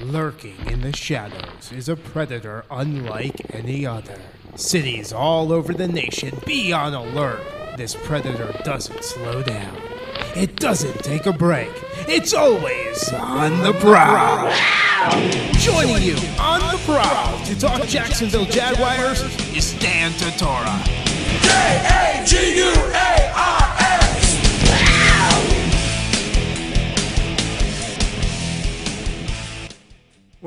Lurking in the shadows is a predator unlike any other. Cities all over the nation be on alert. This predator doesn't slow down. It doesn't take a break. It's always on the prowl. Joining you on the prowl to talk Jacksonville Jaguars is Dan Tortora.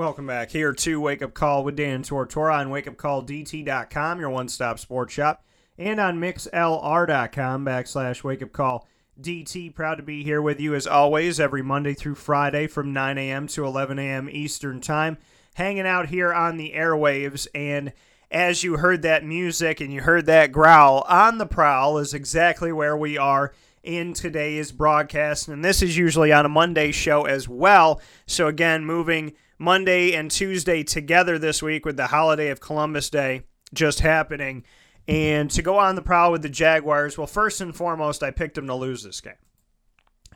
Welcome back here to Wake Up Call with Dan Tortora on wakeupcalldt.com, your one stop sports shop, and on mixlr.com backslash wake up call DT. Proud to be here with you as always every Monday through Friday from 9 a.m. to 11 a.m. Eastern Time, hanging out here on the airwaves. And as you heard that music and you heard that growl, on the prowl is exactly where we are in today's broadcast. And this is usually on a Monday show as well. So, again, moving Monday and Tuesday together this week with the holiday of Columbus Day just happening. And to go on the prowl with the Jaguars, well, first and foremost, I picked them to lose this game.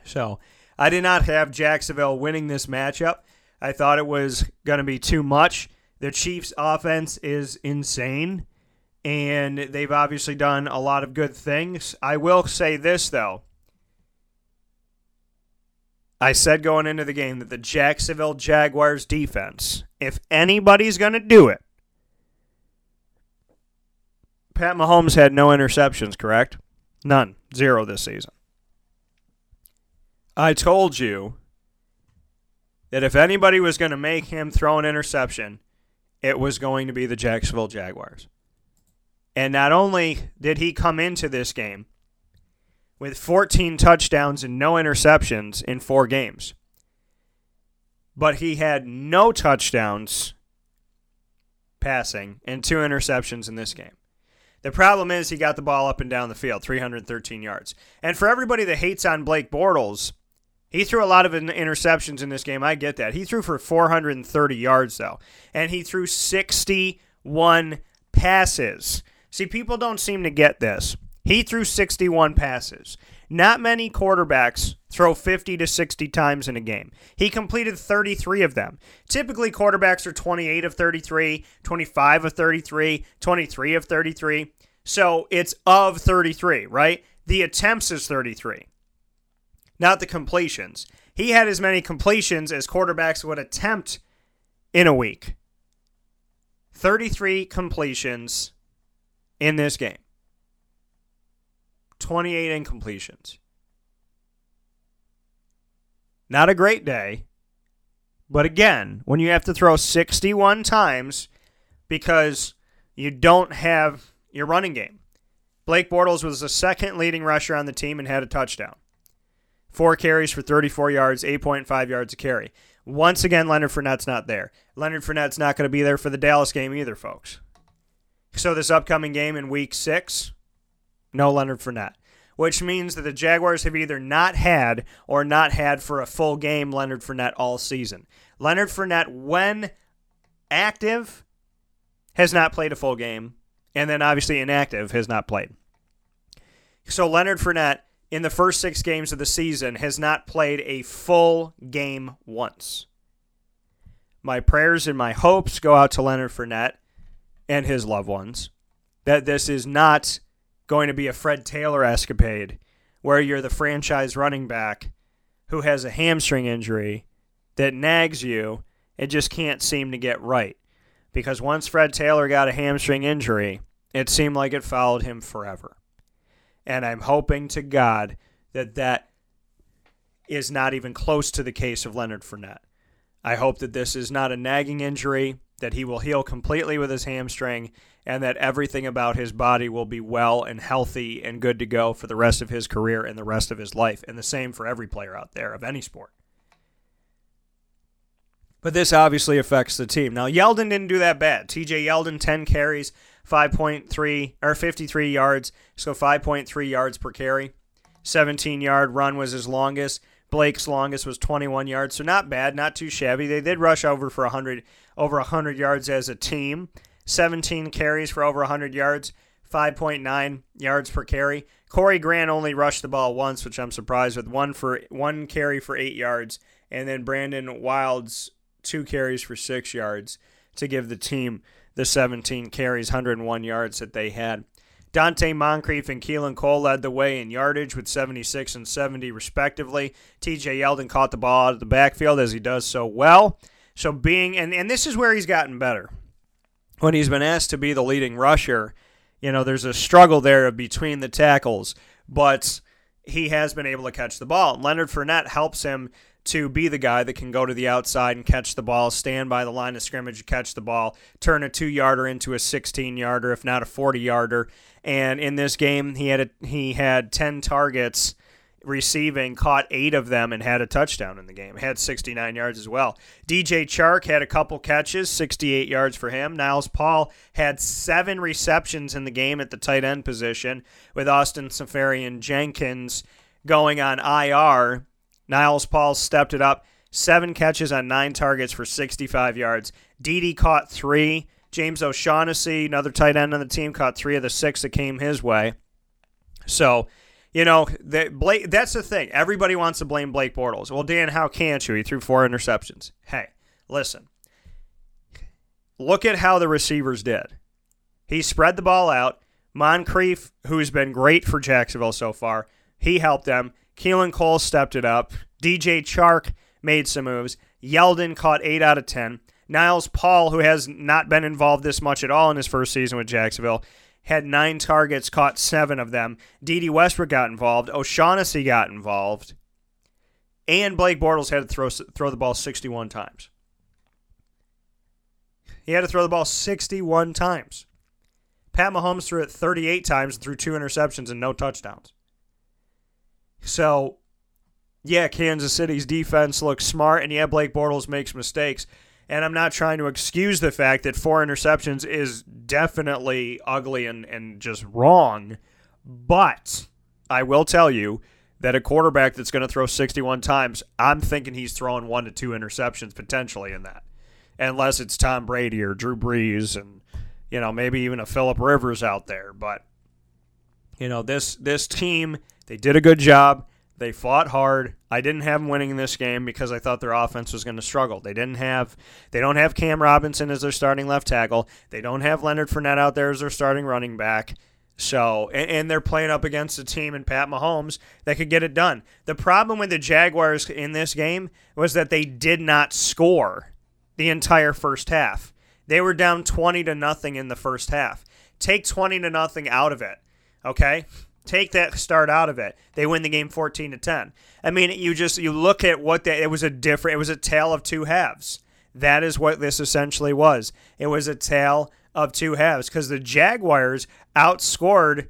So I did not have Jacksonville winning this matchup. I thought it was going to be too much. The Chiefs' offense is insane, and they've obviously done a lot of good things. I will say this, though. I said going into the game that the Jacksonville Jaguars defense, if anybody's going to do it, Pat Mahomes had no interceptions, correct? None. Zero this season. I told you that if anybody was going to make him throw an interception, it was going to be the Jacksonville Jaguars. And not only did he come into this game with 14 touchdowns and no interceptions in four games, but he had no touchdowns passing and two interceptions in this game. The problem is he got the ball up and down the field, 313 yards. And for everybody that hates on Blake Bortles, he threw a lot of interceptions in this game. I get that. He threw for 430 yards, though. And he threw 61 passes. See, people don't seem to get this. He threw 61 passes. Not many quarterbacks throw 50 to 60 times in a game. He completed 33 of them. Typically, quarterbacks are 28 of 33, 25 of 33, 23 of 33. So it's of 33, right? The attempts is 33, not the completions. He had as many completions as quarterbacks would attempt in a week. 33 completions in this game. 28 incompletions. Not a great day. But again, when you have to throw 61 times because you don't have your running game. Blake Bortles was the second leading rusher on the team and had a touchdown. Four carries for 34 yards, 8.5 yards a carry. Once again, Leonard Fournette's not there. Leonard Fournette's not going to be there for the Dallas game either, folks. So this upcoming game in week six, no Leonard Fournette, which means that the Jaguars have either not had or not had for a full game Leonard Fournette all season. Leonard Fournette, when active, has not played a full game, and then obviously inactive has not played. So Leonard Fournette, in the first six games of the season, has not played a full game once. My prayers and my hopes go out to Leonard Fournette and his loved ones that this is not going to be a Fred Taylor escapade where you're the franchise running back who has a hamstring injury that nags you and just can't seem to get right. Because once Fred Taylor got a hamstring injury, it seemed like it followed him forever. And I'm hoping to God that that is not even close to the case of Leonard Fournette. I hope that this is not a nagging injury, that he will heal completely with his hamstring, and that everything about his body will be well and healthy and good to go for the rest of his career and the rest of his life. And the same for every player out there of any sport. But this obviously affects the team. Now, Yeldon didn't do that bad. TJ Yeldon, 10 carries, 5.3 or 53 yards, so 5.3 yards per carry. 17 yard run was his longest. Blake's longest was 21 yards, so not bad, not too shabby. They did rush over for 100 over 100 yards as a team. 17 carries for over 100 yards, 5.9 yards per carry. Corey Grant only rushed the ball once, which I'm surprised with. One for one carry for eight yards, and then Brandon Wilds two carries for six yards to give the team the 17 carries, 101 yards that they had. Donte Moncrief and Keelan Cole led the way in yardage with 76 and 70 respectively. TJ Yeldon caught the ball out of the backfield as he does so well. So being and, and this is where he's gotten better. When he's been asked to be the leading rusher, you know, there's a struggle there between the tackles, but he has been able to catch the ball. Leonard Fournette helps him to be the guy that can go to the outside and catch the ball, stand by the line of scrimmage, catch the ball, turn a two yarder into a 16 yarder, if not a 40 yarder. And in this game, he had a, he had 10 targets receiving, caught eight of them, and had a touchdown in the game. Had 69 yards as well. DJ Chark had a couple catches, 68 yards for him. Niles Paul had seven receptions in the game at the tight end position, with Austin Seferian-Jenkins going on IR Niles Paul stepped it up. Seven catches on nine targets for 65 yards. Dede caught three. James O'Shaughnessy, another tight end on the team, caught three of the six that came his way. So, you know, the, Blake, that's the thing. Everybody wants to blame Blake Bortles. Well, Dan, how can't you? He threw four interceptions. Hey, listen. Look at how the receivers did. He spread the ball out. Moncrief, who's been great for Jacksonville so far, he helped them. Keelan Cole stepped it up. DJ Chark made some moves. Yeldon caught 8 out of 10. Niles Paul, who has not been involved this much at all in his first season with Jacksonville, had nine targets, caught seven of them. Dede Westbrook got involved. O'Shaughnessy got involved. And Blake Bortles had to throw, throw the ball 61 times. He had to throw the ball 61 times. Pat Mahomes threw it 38 times, threw two interceptions and no touchdowns. So, yeah, Kansas City's defense looks smart, and yeah, Blake Bortles makes mistakes. And I'm not trying to excuse the fact that four interceptions is definitely ugly and, and just wrong. But I will tell you that a quarterback that's going to throw 61 times, I'm thinking he's throwing one to two interceptions potentially in that. Unless it's Tom Brady or Drew Brees and, you know, maybe even a Philip Rivers out there. But, you know, this this team – they did a good job. They fought hard. I didn't have them winning this game because I thought their offense was going to struggle. They didn't have they don't have Cam Robinson as their starting left tackle. They don't have Leonard Fournette out there as their starting running back. So, and, and, they're playing up against a team in Pat Mahomes that could get it done. The problem with the Jaguars in this game was that they did not score the entire first half. They were down 20 to nothing in the first half. Take 20 to nothing out of it. Okay? Take that start out of it. They win the game 14 to 10. I mean, you just you look at what that it was a different it was a tale of two halves. That is what this essentially was. It was a tale of two halves cuz the Jaguars outscored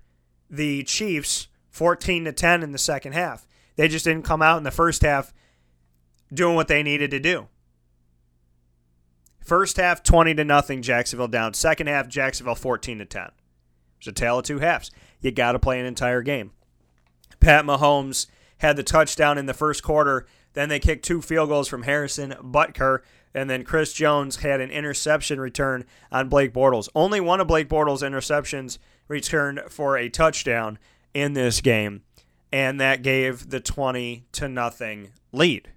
the Chiefs 14 to 10 in the second half. They just didn't come out in the first half doing what they needed to do. First half 20 to nothing Jacksonville down. Second half Jacksonville 14 to 10. It's a tale of two halves you got to play an entire game. Pat Mahomes had the touchdown in the first quarter. Then they kicked two field goals from Harrison Butker. And then Chris Jones had an interception return on Blake Bortles. Only one of Blake Bortles' interceptions returned for a touchdown in this game. And that gave the 20 to nothing lead.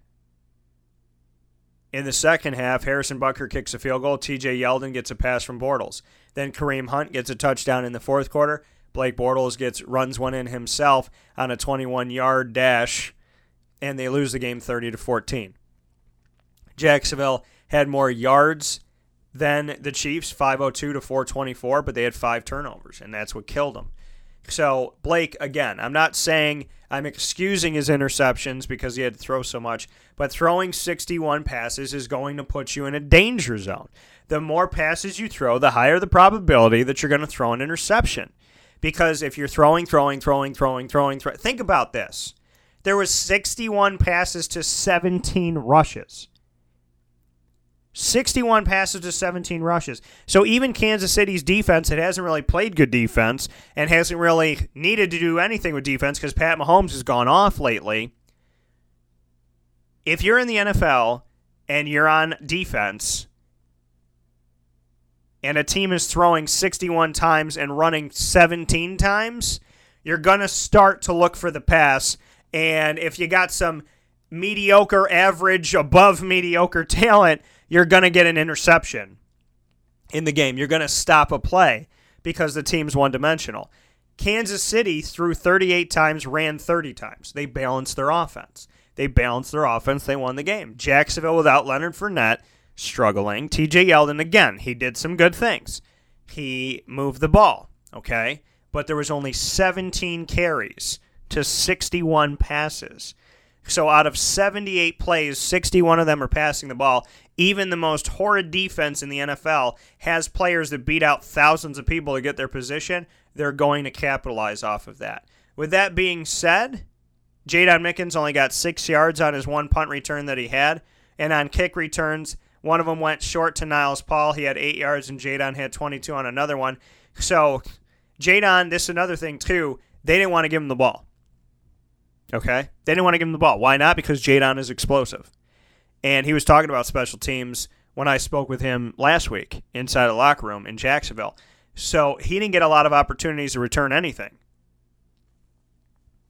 In the second half, Harrison Butker kicks a field goal. TJ Yeldon gets a pass from Bortles. Then Kareem Hunt gets a touchdown in the fourth quarter. Blake Bortles gets runs one in himself on a 21 yard dash, and they lose the game 30 to 14. Jacksonville had more yards than the Chiefs, 502 to 424, but they had five turnovers, and that's what killed them. So, Blake, again, I'm not saying I'm excusing his interceptions because he had to throw so much, but throwing 61 passes is going to put you in a danger zone. The more passes you throw, the higher the probability that you're going to throw an interception because if you're throwing, throwing, throwing, throwing, throwing, throwing, think about this. There was 61 passes to 17 rushes. 61 passes to 17 rushes. So even Kansas City's defense, it hasn't really played good defense and hasn't really needed to do anything with defense because Pat Mahomes has gone off lately. If you're in the NFL and you're on defense, and a team is throwing 61 times and running 17 times, you're going to start to look for the pass. And if you got some mediocre, average, above mediocre talent, you're going to get an interception in the game. You're going to stop a play because the team's one dimensional. Kansas City threw 38 times, ran 30 times. They balanced their offense. They balanced their offense. They won the game. Jacksonville without Leonard Fournette struggling. TJ Yeldon, again, he did some good things. He moved the ball, okay? But there was only 17 carries to 61 passes. So out of 78 plays, 61 of them are passing the ball. Even the most horrid defense in the NFL has players that beat out thousands of people to get their position. They're going to capitalize off of that. With that being said, Jaydon Mickens only got six yards on his one punt return that he had. And on kick returns, one of them went short to Niles Paul. He had eight yards, and Jaydon had 22 on another one. So, Jaydon, this is another thing, too. They didn't want to give him the ball. Okay? They didn't want to give him the ball. Why not? Because Jaydon is explosive. And he was talking about special teams when I spoke with him last week inside the locker room in Jacksonville. So he didn't get a lot of opportunities to return anything.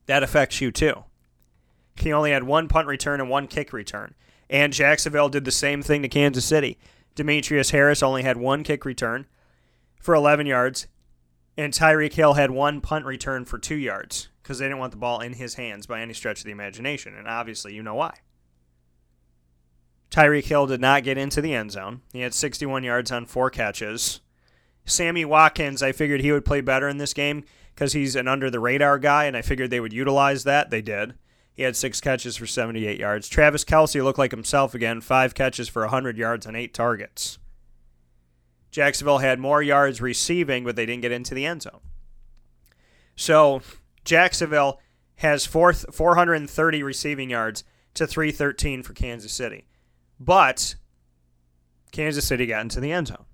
That affects you too. He only had one punt return and one kick return. And Jacksonville did the same thing to Kansas City. Demetrius Harris only had one kick return for 11 yards, and Tyreek Hill had one punt return for two yards because they didn't want the ball in his hands by any stretch of the imagination. And obviously, you know why. Tyreek Hill did not get into the end zone. He had 61 yards on four catches. Sammy Watkins, I figured he would play better in this game because he's an under the radar guy, and I figured they would utilize that. They did. He had six catches for 78 yards. Travis Kelce looked like himself again, five catches for 100 yards on eight targets. Jacksonville had more yards receiving, but they didn't get into the end zone. So Jacksonville has four, 430 receiving yards to 313 for Kansas City. But Kansas City got into the end zone.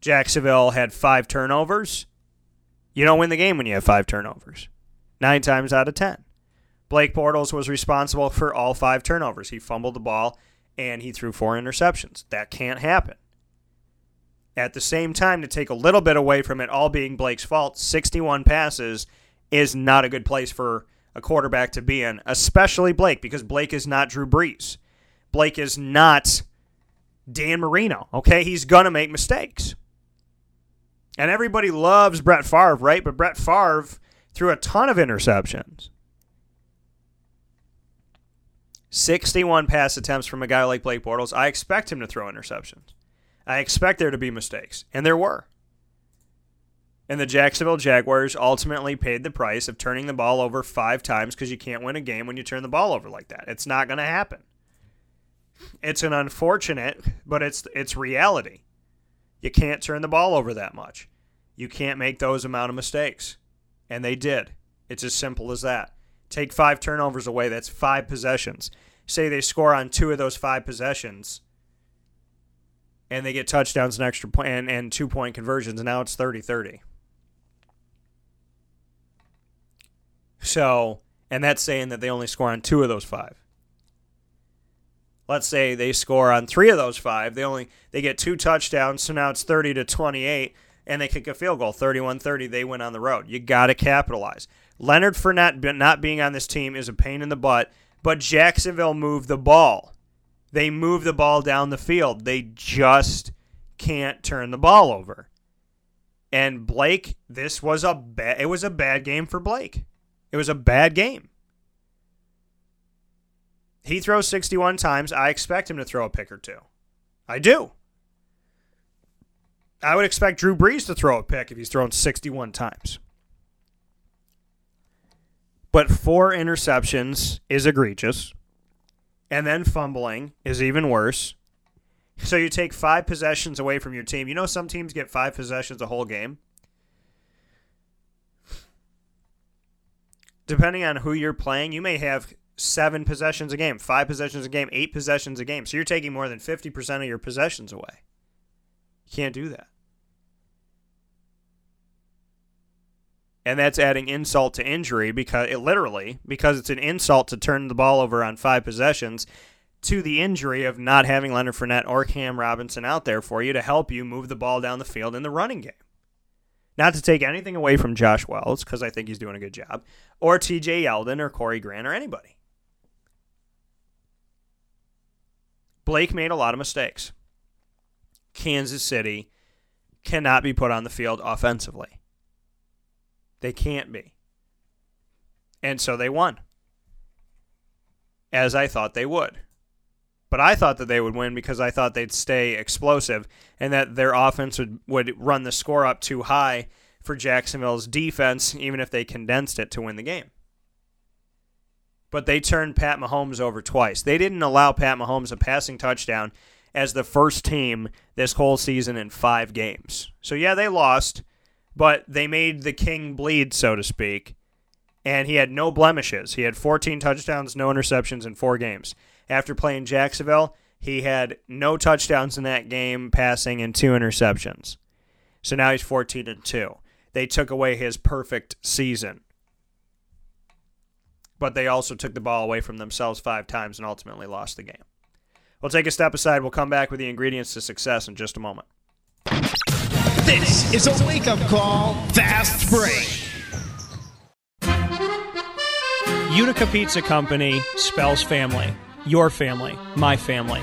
Jacksonville had five turnovers. You don't win the game when you have five turnovers. Nine times out of ten. Blake Bortles was responsible for all five turnovers. He fumbled the ball and he threw four interceptions. That can't happen. At the same time, to take a little bit away from it all being Blake's fault, 61 passes is not a good place for a quarterback to be in, especially Blake, because Blake is not Drew Brees. Blake is not Dan Marino, okay? He's going to make mistakes. And everybody loves Brett Favre, right? But Brett Favre threw a ton of interceptions. 61 pass attempts from a guy like Blake Bortles. I expect him to throw interceptions. I expect there to be mistakes, and there were. And the Jacksonville Jaguars ultimately paid the price of turning the ball over five times because you can't win a game when you turn the ball over like that. It's not going to happen. It's an unfortunate, but it's it's reality. You can't turn the ball over that much. You can't make those amount of mistakes. And they did. It's as simple as that. Take five turnovers away, that's five possessions. Say they score on two of those five possessions and they get touchdowns and extra point and, and two point conversions, and now it's 30 30. So, and that's saying that they only score on two of those five let's say they score on three of those five they only they get two touchdowns so now it's 30 to 28 and they kick a field goal 31-30 they win on the road you got to capitalize leonard Fournette not being on this team is a pain in the butt but jacksonville moved the ball they move the ball down the field they just can't turn the ball over and blake this was a bad it was a bad game for blake it was a bad game he throws 61 times. I expect him to throw a pick or two. I do. I would expect Drew Brees to throw a pick if he's thrown 61 times. But four interceptions is egregious. And then fumbling is even worse. So you take five possessions away from your team. You know, some teams get five possessions a whole game. Depending on who you're playing, you may have seven possessions a game, five possessions a game, eight possessions a game. So you're taking more than 50% of your possessions away. You can't do that. And that's adding insult to injury because it literally, because it's an insult to turn the ball over on five possessions to the injury of not having Leonard Fournette or Cam Robinson out there for you to help you move the ball down the field in the running game. Not to take anything away from Josh Wells, because I think he's doing a good job, or TJ Yeldon or Corey Grant or anybody. Blake made a lot of mistakes. Kansas City cannot be put on the field offensively. They can't be. And so they won. As I thought they would. But I thought that they would win because I thought they'd stay explosive and that their offense would, would run the score up too high for Jacksonville's defense, even if they condensed it to win the game. But they turned Pat Mahomes over twice. They didn't allow Pat Mahomes a passing touchdown as the first team this whole season in five games. So, yeah, they lost, but they made the king bleed, so to speak. And he had no blemishes. He had 14 touchdowns, no interceptions in four games. After playing Jacksonville, he had no touchdowns in that game, passing, and two interceptions. So now he's 14 and 2 they took away his perfect season. But they also took the ball away from themselves five times and ultimately lost the game. We'll take a step aside. We'll come back with the ingredients to success in just a moment. This is a wake up call, fast break. Utica Pizza Company spells family. Your family, my family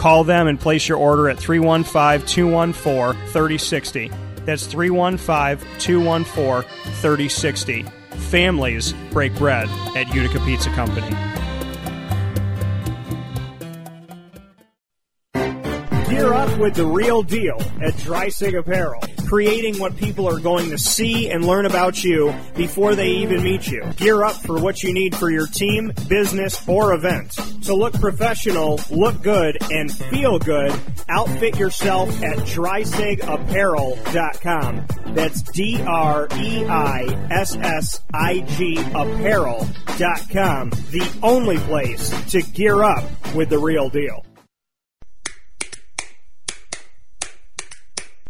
Call them and place your order at 315 214 3060. That's 315 214 3060. Families break bread at Utica Pizza Company. Gear up with the real deal at Dreissig Apparel, creating what people are going to see and learn about you before they even meet you. Gear up for what you need for your team, business, or event. To look professional, look good, and feel good, outfit yourself at dreissigapparel.com. That's D R E I S S I G apparel.com. The only place to gear up with the real deal.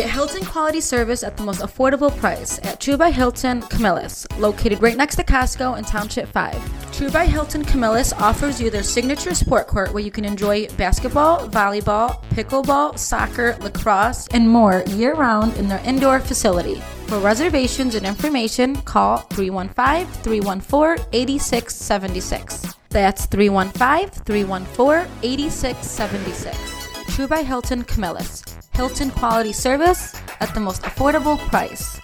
Get Hilton quality service at the most affordable price at True by Hilton Camillus, located right next to Costco in Township 5. True by Hilton Camillus offers you their signature sport court where you can enjoy basketball, volleyball, pickleball, soccer, lacrosse, and more year round in their indoor facility. For reservations and information, call 315 314 8676. That's 315 314 8676. True by Hilton Camillus. Hilton quality service at the most affordable price.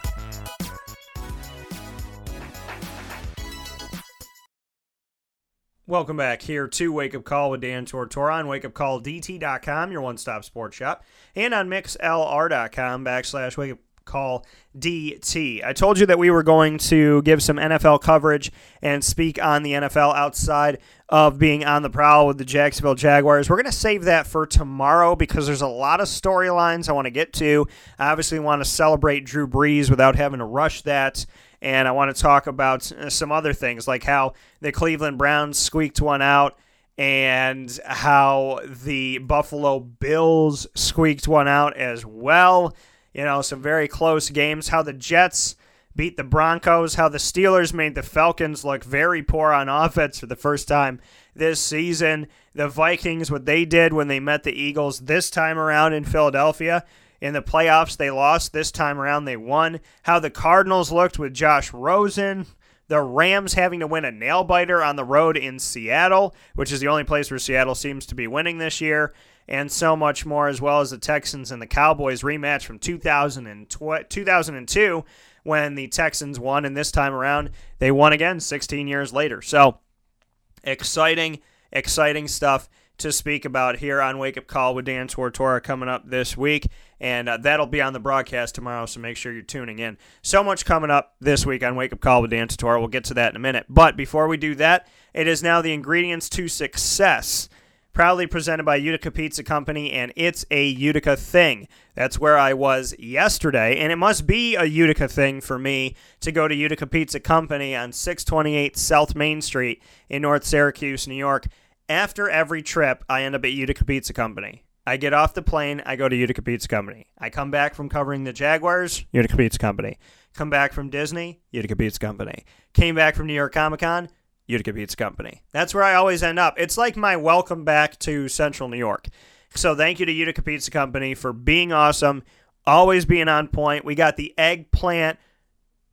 Welcome back here to Wake Up Call with Dan Tortora on wakeupcalldt.com, your one stop sports shop, and on mixlr.com backslash wake up call DT. I told you that we were going to give some NFL coverage and speak on the NFL outside of being on the prowl with the Jacksonville Jaguars. We're going to save that for tomorrow because there's a lot of storylines I want to get to. I obviously want to celebrate Drew Brees without having to rush that. And I want to talk about uh, some other things like how the Cleveland Browns squeaked one out and how the Buffalo Bills squeaked one out as well. You know, some very close games. How the Jets beat the Broncos, how the Steelers made the Falcons look very poor on offense for the first time this season. The Vikings, what they did when they met the Eagles this time around in Philadelphia. In the playoffs, they lost. This time around, they won. How the Cardinals looked with Josh Rosen. The Rams having to win a nail biter on the road in Seattle, which is the only place where Seattle seems to be winning this year and so much more, as well as the Texans and the Cowboys rematch from 2002 when the Texans won, and this time around they won again 16 years later. So exciting, exciting stuff to speak about here on Wake Up Call with Dan Tortora coming up this week, and uh, that'll be on the broadcast tomorrow. So make sure you're tuning in. So much coming up this week on Wake Up Call with Dan Tortora. We'll get to that in a minute. But before we do that, it is now the ingredients to success proudly presented by Utica Pizza Company, and it's a Utica thing. That's where I was yesterday, and it must be a Utica thing for me to go to Utica Pizza Company on 628 South Main Street in North Syracuse, New York. After every trip, I end up at Utica Pizza Company. I get off the plane, I go to Utica Pizza Company. I come back from covering the Jaguars, Utica Pizza Company. Come back from Disney, Utica Pizza Company. Came back from New York Comic Con, Utica Pizza Company. That's where I always end up. It's like my welcome back to Central New York. So thank you to Utica Pizza Company for being awesome, always being on point. We got the eggplant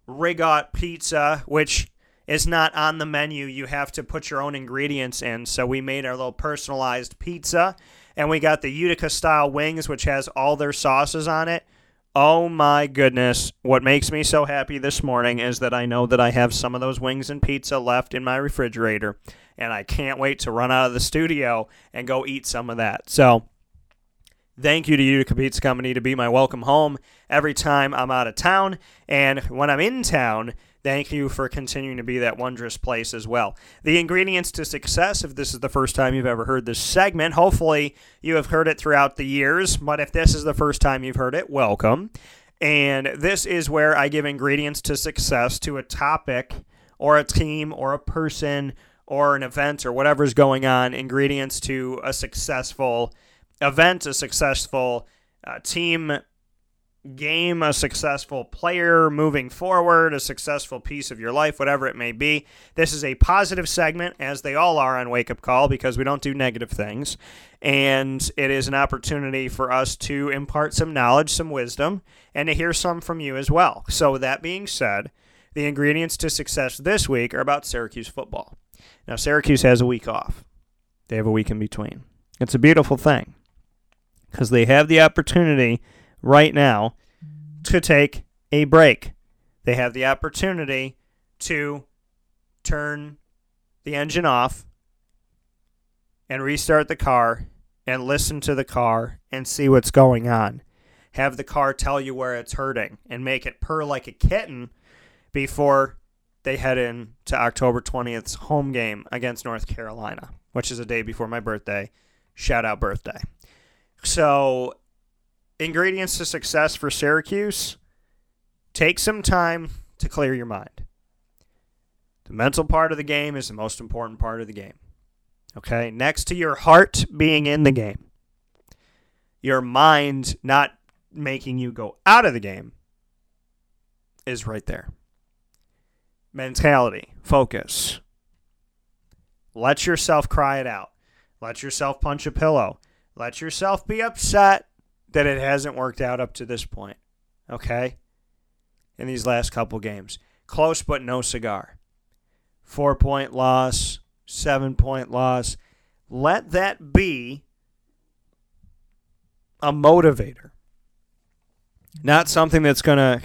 rigot pizza, which is not on the menu. You have to put your own ingredients in. So we made our little personalized pizza. And we got the Utica style wings, which has all their sauces on it. Oh my goodness. What makes me so happy this morning is that I know that I have some of those wings and pizza left in my refrigerator, and I can't wait to run out of the studio and go eat some of that. So, thank you to Utica Pizza Company to be my welcome home every time I'm out of town. And when I'm in town, Thank you for continuing to be that wondrous place as well. The ingredients to success, if this is the first time you've ever heard this segment, hopefully you have heard it throughout the years, but if this is the first time you've heard it, welcome. And this is where I give ingredients to success to a topic or a team or a person or an event or whatever's going on, ingredients to a successful event, a successful uh, team game, a successful player moving forward, a successful piece of your life, whatever it may be. This is a positive segment, as they all are on Wake Up Call, because we don't do negative things. And it is an opportunity for us to impart some knowledge, some wisdom, and to hear some from you as well. So, with that being said, the ingredients to success this week are about Syracuse football. Now, Syracuse has a week off, they have a week in between. It's a beautiful thing because they have the opportunity right now to take a break. They have the opportunity to turn the engine off and restart the car and listen to the car and see what's going on. Have the car tell you where it's hurting and make it purr like a kitten before they head in to October 20th's home game against North Carolina, which is a day before my birthday. Shout out birthday. So ingredients to success for Syracuse take some time to clear your mind. The mental part of the game is the most important part of the game. Okay? Next to your heart being in the game, your mind not making you go out of the game is right there. Mentality, focus. Let yourself cry it out. Let yourself punch a pillow. Let yourself be upset that it hasn't worked out up to this point. Okay? In these last couple games. Close but no cigar. Four point loss, seven point loss. Let that be a motivator. Not something that's going to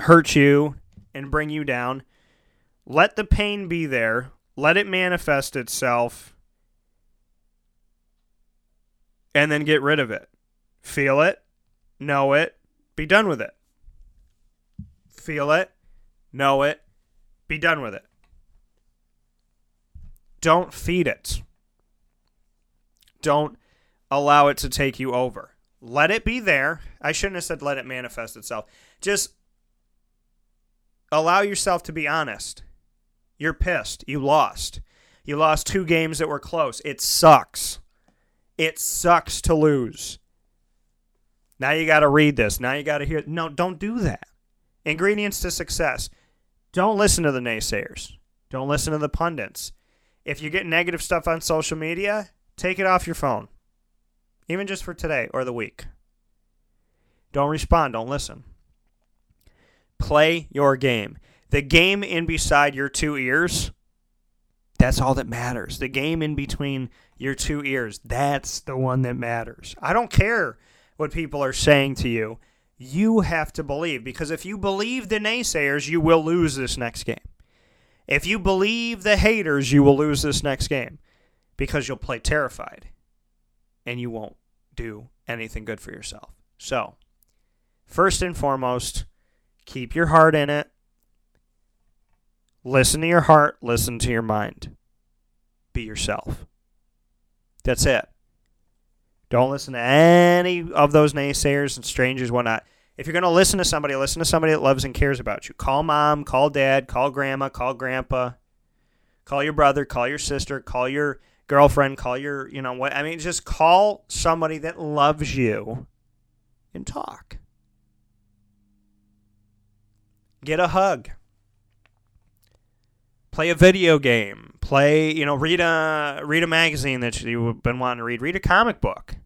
hurt you and bring you down. Let the pain be there. Let it manifest itself. And then get rid of it. Feel it, know it, be done with it. Feel it, know it, be done with it. Don't feed it. Don't allow it to take you over. Let it be there. I shouldn't have said let it manifest itself. Just allow yourself to be honest. You're pissed. You lost. You lost two games that were close. It sucks. It sucks to lose. Now you got to read this. Now you got to hear. No, don't do that. Ingredients to success. Don't listen to the naysayers. Don't listen to the pundits. If you get negative stuff on social media, take it off your phone. Even just for today or the week. Don't respond. Don't listen. Play your game. The game in beside your two ears, that's all that matters. The game in between your two ears, that's the one that matters. I don't care what people are saying to you. You have to believe because if you believe the naysayers, you will lose this next game. If you believe the haters, you will lose this next game because you'll play terrified. and you won't do anything good for yourself. So, first and foremost, keep your heart in it. Listen to your heart, listen to your mind. Be yourself. That's it. Don't listen to any of those naysayers and strangers, whatnot. If you're going to listen to somebody, listen to somebody that loves and cares about you. Call mom, call dad, call grandma, call grandpa, call your brother, call your sister, call your girlfriend, call your, you know what? I mean, just call somebody that loves you and talk. Get a hug. Play a video game. Play, you know, read a read a magazine that you've been wanting to read. Read a comic book.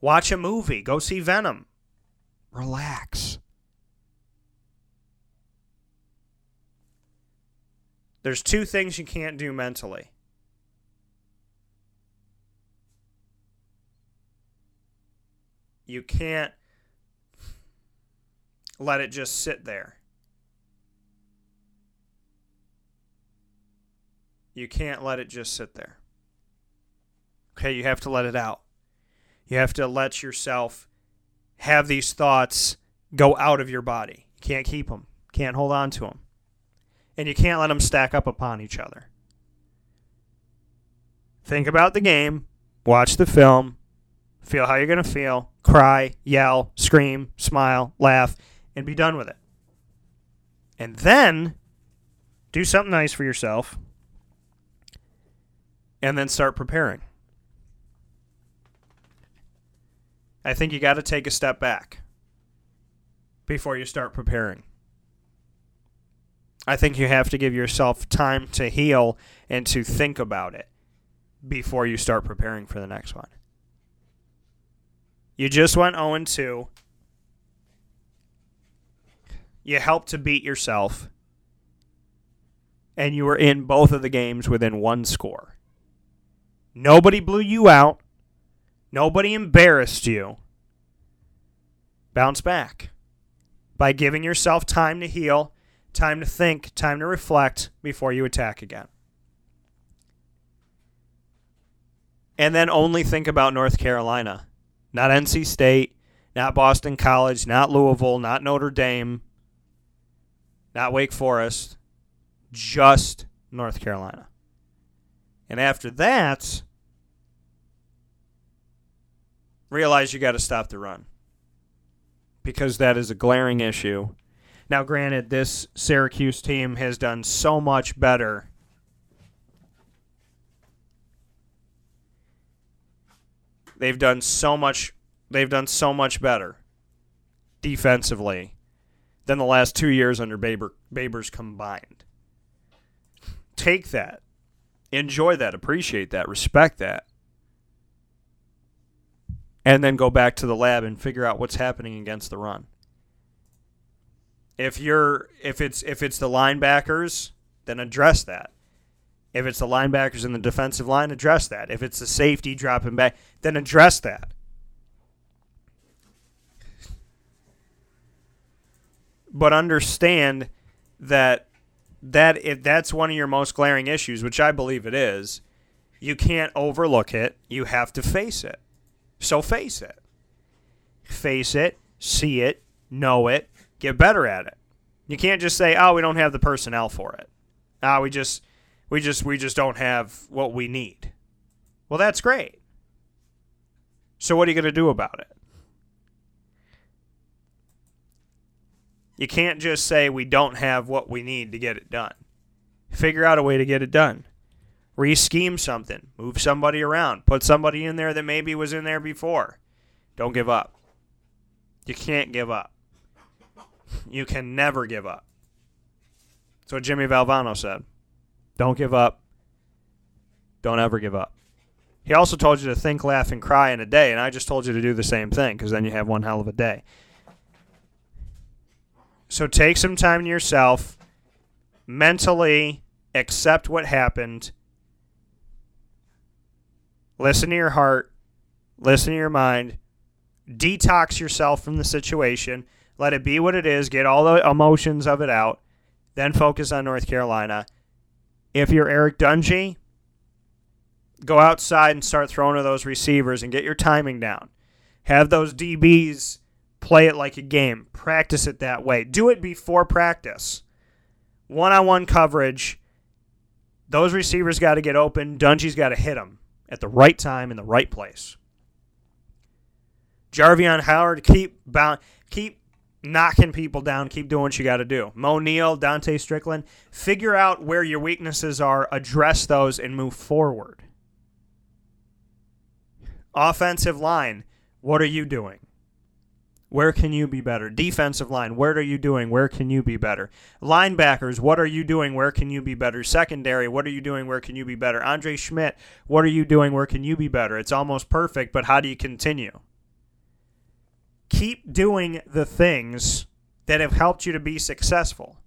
Watch a movie. Go see Venom. Relax. There's two things you can't do mentally. You can't let it just sit there. You can't let it just sit there. Okay, you have to let it out. You have to let yourself have these thoughts go out of your body. You can't keep them, can't hold on to them. And you can't let them stack up upon each other. Think about the game, watch the film, feel how you're going to feel, cry, yell, scream, smile, laugh, and be done with it. And then do something nice for yourself and then start preparing. I think you got to take a step back before you start preparing. I think you have to give yourself time to heal and to think about it before you start preparing for the next one. You just went 0 2. You helped to beat yourself. And you were in both of the games within one score. Nobody blew you out. Nobody embarrassed you. Bounce back by giving yourself time to heal, time to think, time to reflect before you attack again. And then only think about North Carolina, not NC State, not Boston College, not Louisville, not Notre Dame, not Wake Forest, just North Carolina. And after that, realize you got to stop the run because that is a glaring issue. Now, granted, this Syracuse team has done so much better. They've done so much. They've done so much better defensively than the last two years under Baber, Babers combined. Take that, enjoy that, appreciate that, respect that and then go back to the lab and figure out what's happening against the run. If you're if it's if it's the linebackers, then address that. If it's the linebackers in the defensive line, address that. If it's the safety dropping back, then address that. But understand that that if that's one of your most glaring issues, which I believe it is, you can't overlook it. You have to face it. So face it. Face it, see it, know it, get better at it. You can't just say, "Oh, we don't have the personnel for it." Ah, oh, we just we just we just don't have what we need. Well, that's great. So what are you going to do about it? You can't just say we don't have what we need to get it done. Figure out a way to get it done re-scheme something, move somebody around, put somebody in there that maybe was in there before. Don't give up. You can't give up. You can never give up. That's what Jimmy Valvano said. Don't give up. Don't ever give up. He also told you to think, laugh, and cry in a day, and I just told you to do the same thing because then you have one hell of a day. So take some time to yourself, mentally accept what happened, Listen to your heart. Listen to your mind. Detox yourself from the situation. Let it be what it is. Get all the emotions of it out. Then focus on North Carolina. If you're Eric Dungey, Go outside and start throwing to those receivers and get your timing down. Have those DBs play it like a game. Practice it that way. Do it before practice. One on one coverage. Those receivers got to get open. Dungey's got to hit them at the right time in the right place. Jarveon Howard, keep bound, keep knocking people down, keep doing what you got to do. Moe Neal, Dontae Strickland, figure out where your weaknesses are, address those, and move forward. Offensive line, what are you doing? Where can you be better? Defensive line, what are you doing? Where can you be better? Linebackers, what are you doing? Where can you be better? Secondary, what are you doing? Where can you be better? Andre Szmyt, what are you doing? Where can you be better? It's almost perfect, but how do you continue? Keep doing the things that have helped you to be successful.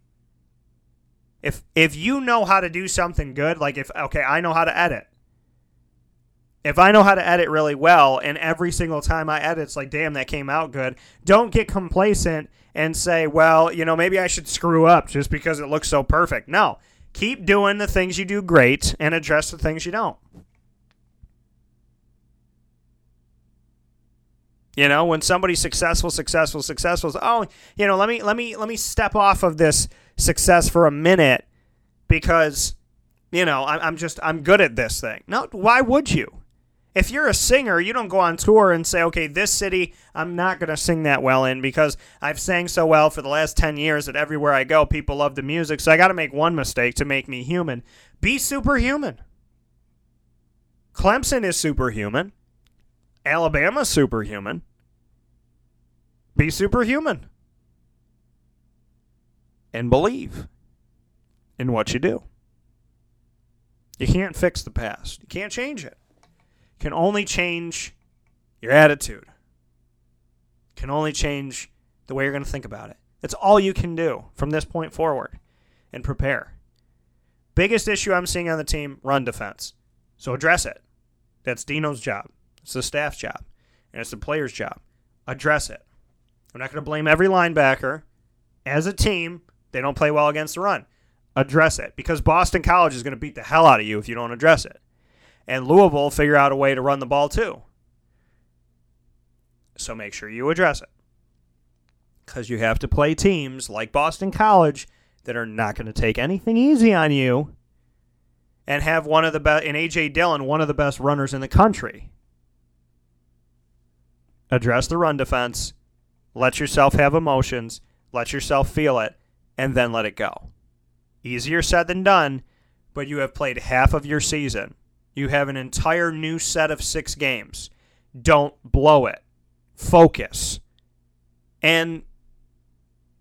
If if you know how to do something good, like if okay, I know how to edit if I know how to edit really well and every single time I edit it's like, damn, that came out good, don't get complacent and say, well, you know, maybe I should screw up just because it looks so perfect. No. Keep doing the things you do great and address the things you don't. You know, when somebody's successful, successful, successful, oh, you know, let me let me let me step off of this success for a minute because, you know, I'm, I'm just I'm good at this thing. No, why would you? If you're a singer, you don't go on tour and say, okay, this city, I'm not going to sing that well in because I've sang so well for the last 10 years that everywhere I go, people love the music. So I got to make one mistake to make me human. Be superhuman. Clemson is superhuman. Alabama's superhuman. Be superhuman. And believe in what you do. You can't fix the past, you can't change it can only change your attitude, can only change the way you're going to think about it. That's all you can do from this point forward and prepare. Biggest issue I'm seeing on the team run defense. So address it. That's Dino's job. It's the staff's job. And it's the player's job. Address it. I'm not going to blame every linebacker. As a team, they don't play well against the run. Address it because Boston College is going to beat the hell out of you if you don't address it and Louisville figure out a way to run the ball too. So make sure you address it. Because you have to play teams like Boston College that are not going to take anything easy on you and have one of the best, in A.J. Dillon, one of the best runners in the country. Address the run defense, let yourself have emotions, let yourself feel it, and then let it go. Easier said than done, but you have played half of your season you have an entire new set of six games. Don't blow it. Focus. And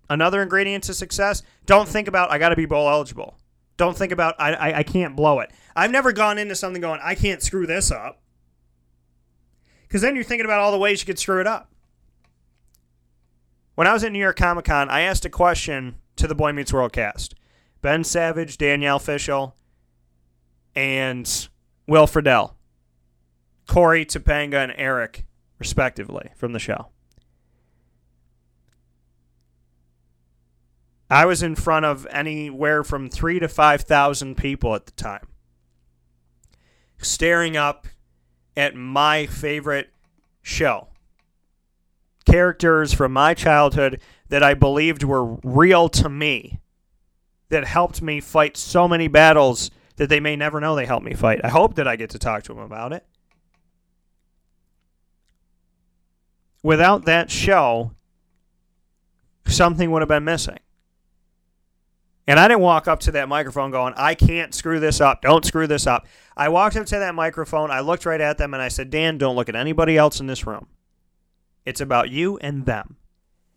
another ingredient to success don't think about, I got to be bowl eligible. Don't think about, I, I, I can't blow it. I've never gone into something going, I can't screw this up. Because then you're thinking about all the ways you could screw it up. When I was at New York Comic Con, I asked a question to the Boy Meets World cast Ben Savage, Danielle Fishel, and Will Friedle, Corey Topanga, and Eric, respectively, from the show. I was in front of anywhere from three to 5,000 people at the time, staring up at my favorite show. Characters from my childhood that I believed were real to me, that helped me fight so many battles that they may never know they helped me fight. I hope that I get to talk to them about it. Without that show, something would have been missing. And I didn't walk up to that microphone going, I can't screw this up. Don't screw this up. I walked up to that microphone. I looked right at them and I said, Dan, don't look at anybody else in this room. It's about you and them.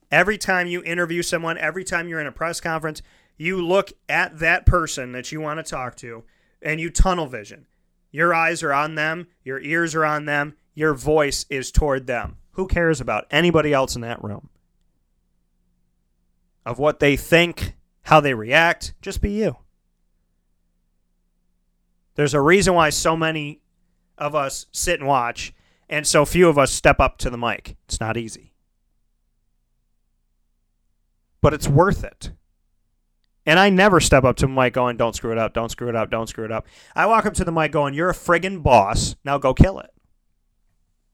Every time you interview someone, every time you're in a press conference, you look at that person that you want to talk to and you tunnel vision. Your eyes are on them, your ears are on them, your voice is toward them. Who cares about anybody else in that room? Of what they think, how they react, just be you. There's a reason why so many of us sit and watch and so few of us step up to the mic. It's not easy. But it's worth it. And I never step up to the mic going, don't screw it up, don't screw it up, don't screw it up. I walk up to the mic going, you're a friggin' boss. Now go kill it.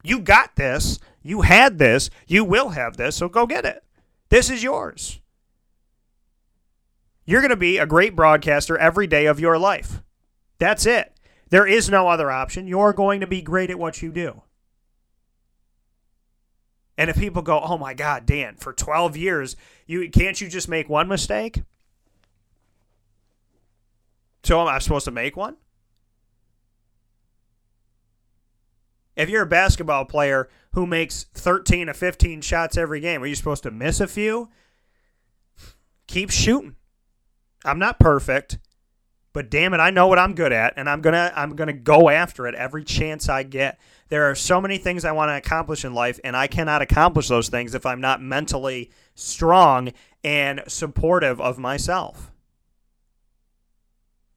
You got this. You had this. You will have this. So go get it. This is yours. You're going to be a great broadcaster every day of your life. That's it. There is no other option. You're going to be great at what you do. And if people go, "Oh my god, Dan, for 12 years, you can't you just make one mistake?" So am I supposed to make one? If you're a basketball player who makes 13 to 15 shots every game, are you supposed to miss a few? Keep shooting. I'm not perfect, but damn it, I know what I'm good at and I'm going to I'm going to go after it every chance I get. There are so many things I want to accomplish in life and I cannot accomplish those things if I'm not mentally strong and supportive of myself.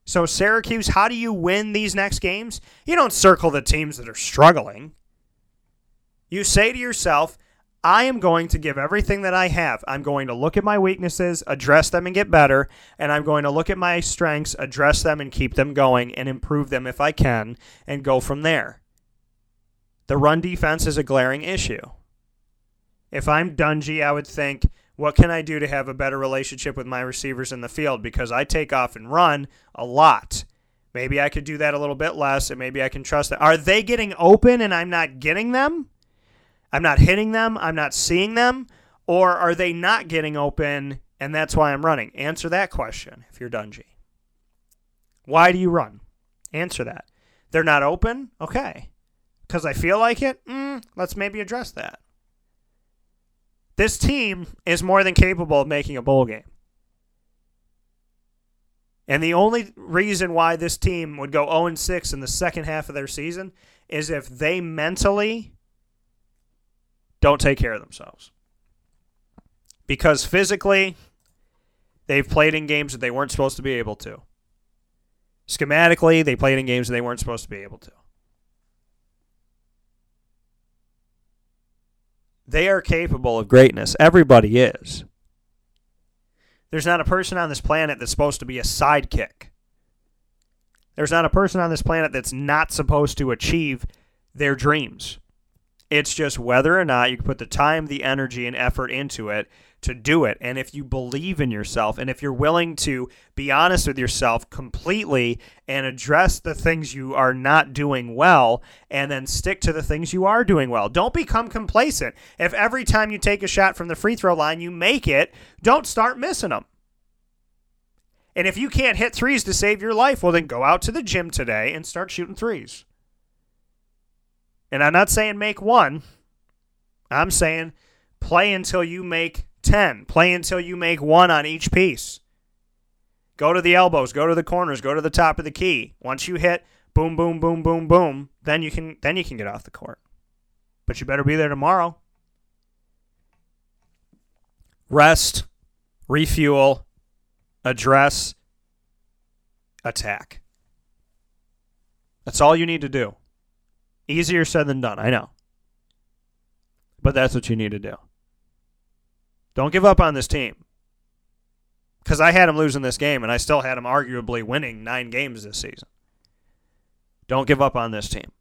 So, Syracuse, how do you win these next games? You don't circle the teams that are struggling. You say to yourself, I am going to give everything that I have. I'm going to look at my weaknesses, address them, and get better. And I'm going to look at my strengths, address them, and keep them going and improve them if I can, and go from there. The run defense is a glaring issue. If I'm Dungey, I would think, what can I do to have a better relationship with my receivers in the field? Because I take off and run a lot. Maybe I could do that a little bit less, and maybe I can trust that. Are they getting open and I'm not getting them? I'm not hitting them, I'm not seeing them, or are they not getting open and that's why I'm running? Answer that question if you're Dungey. Why do you run? Answer that. They're not open? Okay. Because I feel like it? Mm, let's maybe address that. This team is more than capable of making a bowl game. And the only reason why this team would go 0 6 in the second half of their season is if they mentally don't take care of themselves. Because physically, they've played in games that they weren't supposed to be able to. Schematically, they played in games that they weren't supposed to be able to. They are capable of greatness. Everybody is. There's not a person on this planet that's supposed to be a sidekick. There's not a person on this planet that's not supposed to achieve their dreams. It's just whether or not you can put the time, the energy, and effort into it to do it. And if you believe in yourself and if you're willing to be honest with yourself completely and address the things you are not doing well and then stick to the things you are doing well. Don't become complacent. If every time you take a shot from the free throw line you make it, don't start missing them. And if you can't hit threes to save your life, well, then go out to the gym today and start shooting threes. And I'm not saying make one. I'm saying play until you make 10. Play until you make one on each piece. Go to the elbows, go to the corners, go to the top of the key. Once you hit boom boom boom boom boom, then you can then you can get off the court. But you better be there tomorrow. Rest, refuel, address, attack. That's all you need to do. Easier said than done, I know. But that's what you need to do. Don't give up on this team. Because I had them losing this game, and I still had them arguably winning nine games this season. Don't give up on this team.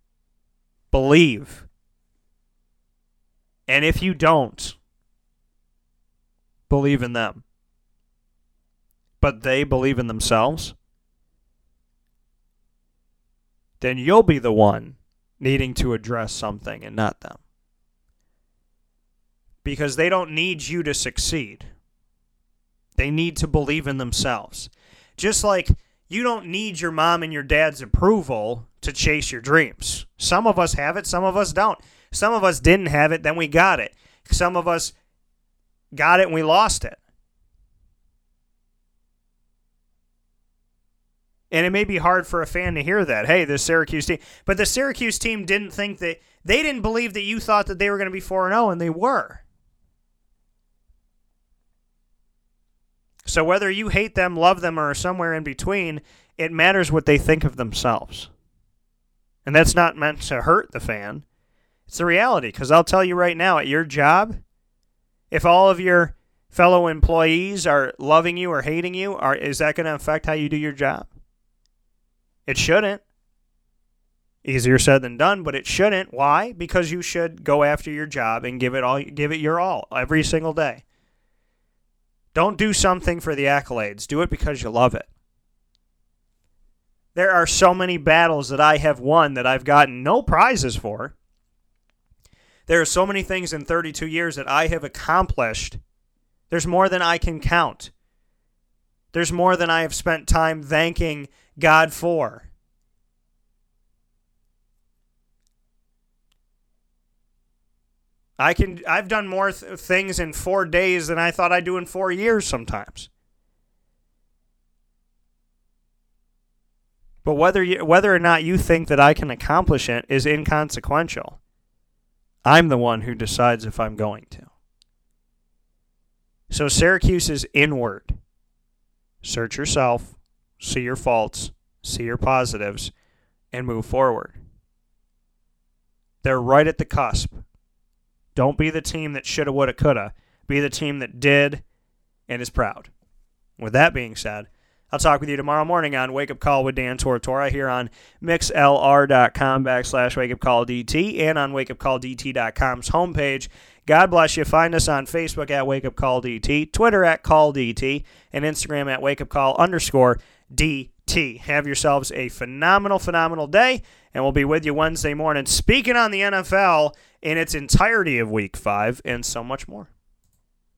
Believe. And if you don't, believe in them. But they believe in themselves, then you'll be the one needing to address something and not them. Because they don't need you to succeed. They need to believe in themselves. Just like you don't need your mom and your dad's approval to chase your dreams. Some of us have it, some of us don't. Some of us didn't have it, then we got it. Some of us got it and we lost it. And it may be hard for a fan to hear that. Hey, the Syracuse team. But the Syracuse team didn't think that, they didn't believe that you thought that they were going to be 4 0, and they were. So whether you hate them, love them, or somewhere in between, it matters what they think of themselves. And that's not meant to hurt the fan. It's the reality. Because I'll tell you right now, at your job, if all of your fellow employees are loving you or hating you, are is that going to affect how you do your job? It shouldn't. Easier said than done, but it shouldn't. Why? Because you should go after your job and give it all give it your all every single day. Don't do something for the accolades. Do it because you love it. There are so many battles that I have won that I've gotten no prizes for. There are so many things in 32 years that I have accomplished. There's more than I can count. There's more than I have spent time thanking God for. I can I've done more th- things in 4 days than I thought I'd do in 4 years sometimes. But whether you, whether or not you think that I can accomplish it is inconsequential. I'm the one who decides if I'm going to. So Syracuse is inward. Search yourself, see your faults, see your positives, and move forward. They're right at the cusp. Don't be the team that shoulda, woulda, coulda. Be the team that did and is proud. With that being said, I'll talk with you tomorrow morning on Wake Up Call with Dan Tortora here on mixlr.com backslash wake up call DT and on wakeupcalldt.com's homepage. God bless you. Find us on Facebook at Wake Up Call DT, Twitter at Call DT, and Instagram at Wake Up Call underscore DT. Have yourselves a phenomenal, phenomenal day, and we'll be with you Wednesday morning speaking on the NFL in its entirety of week five and so much more.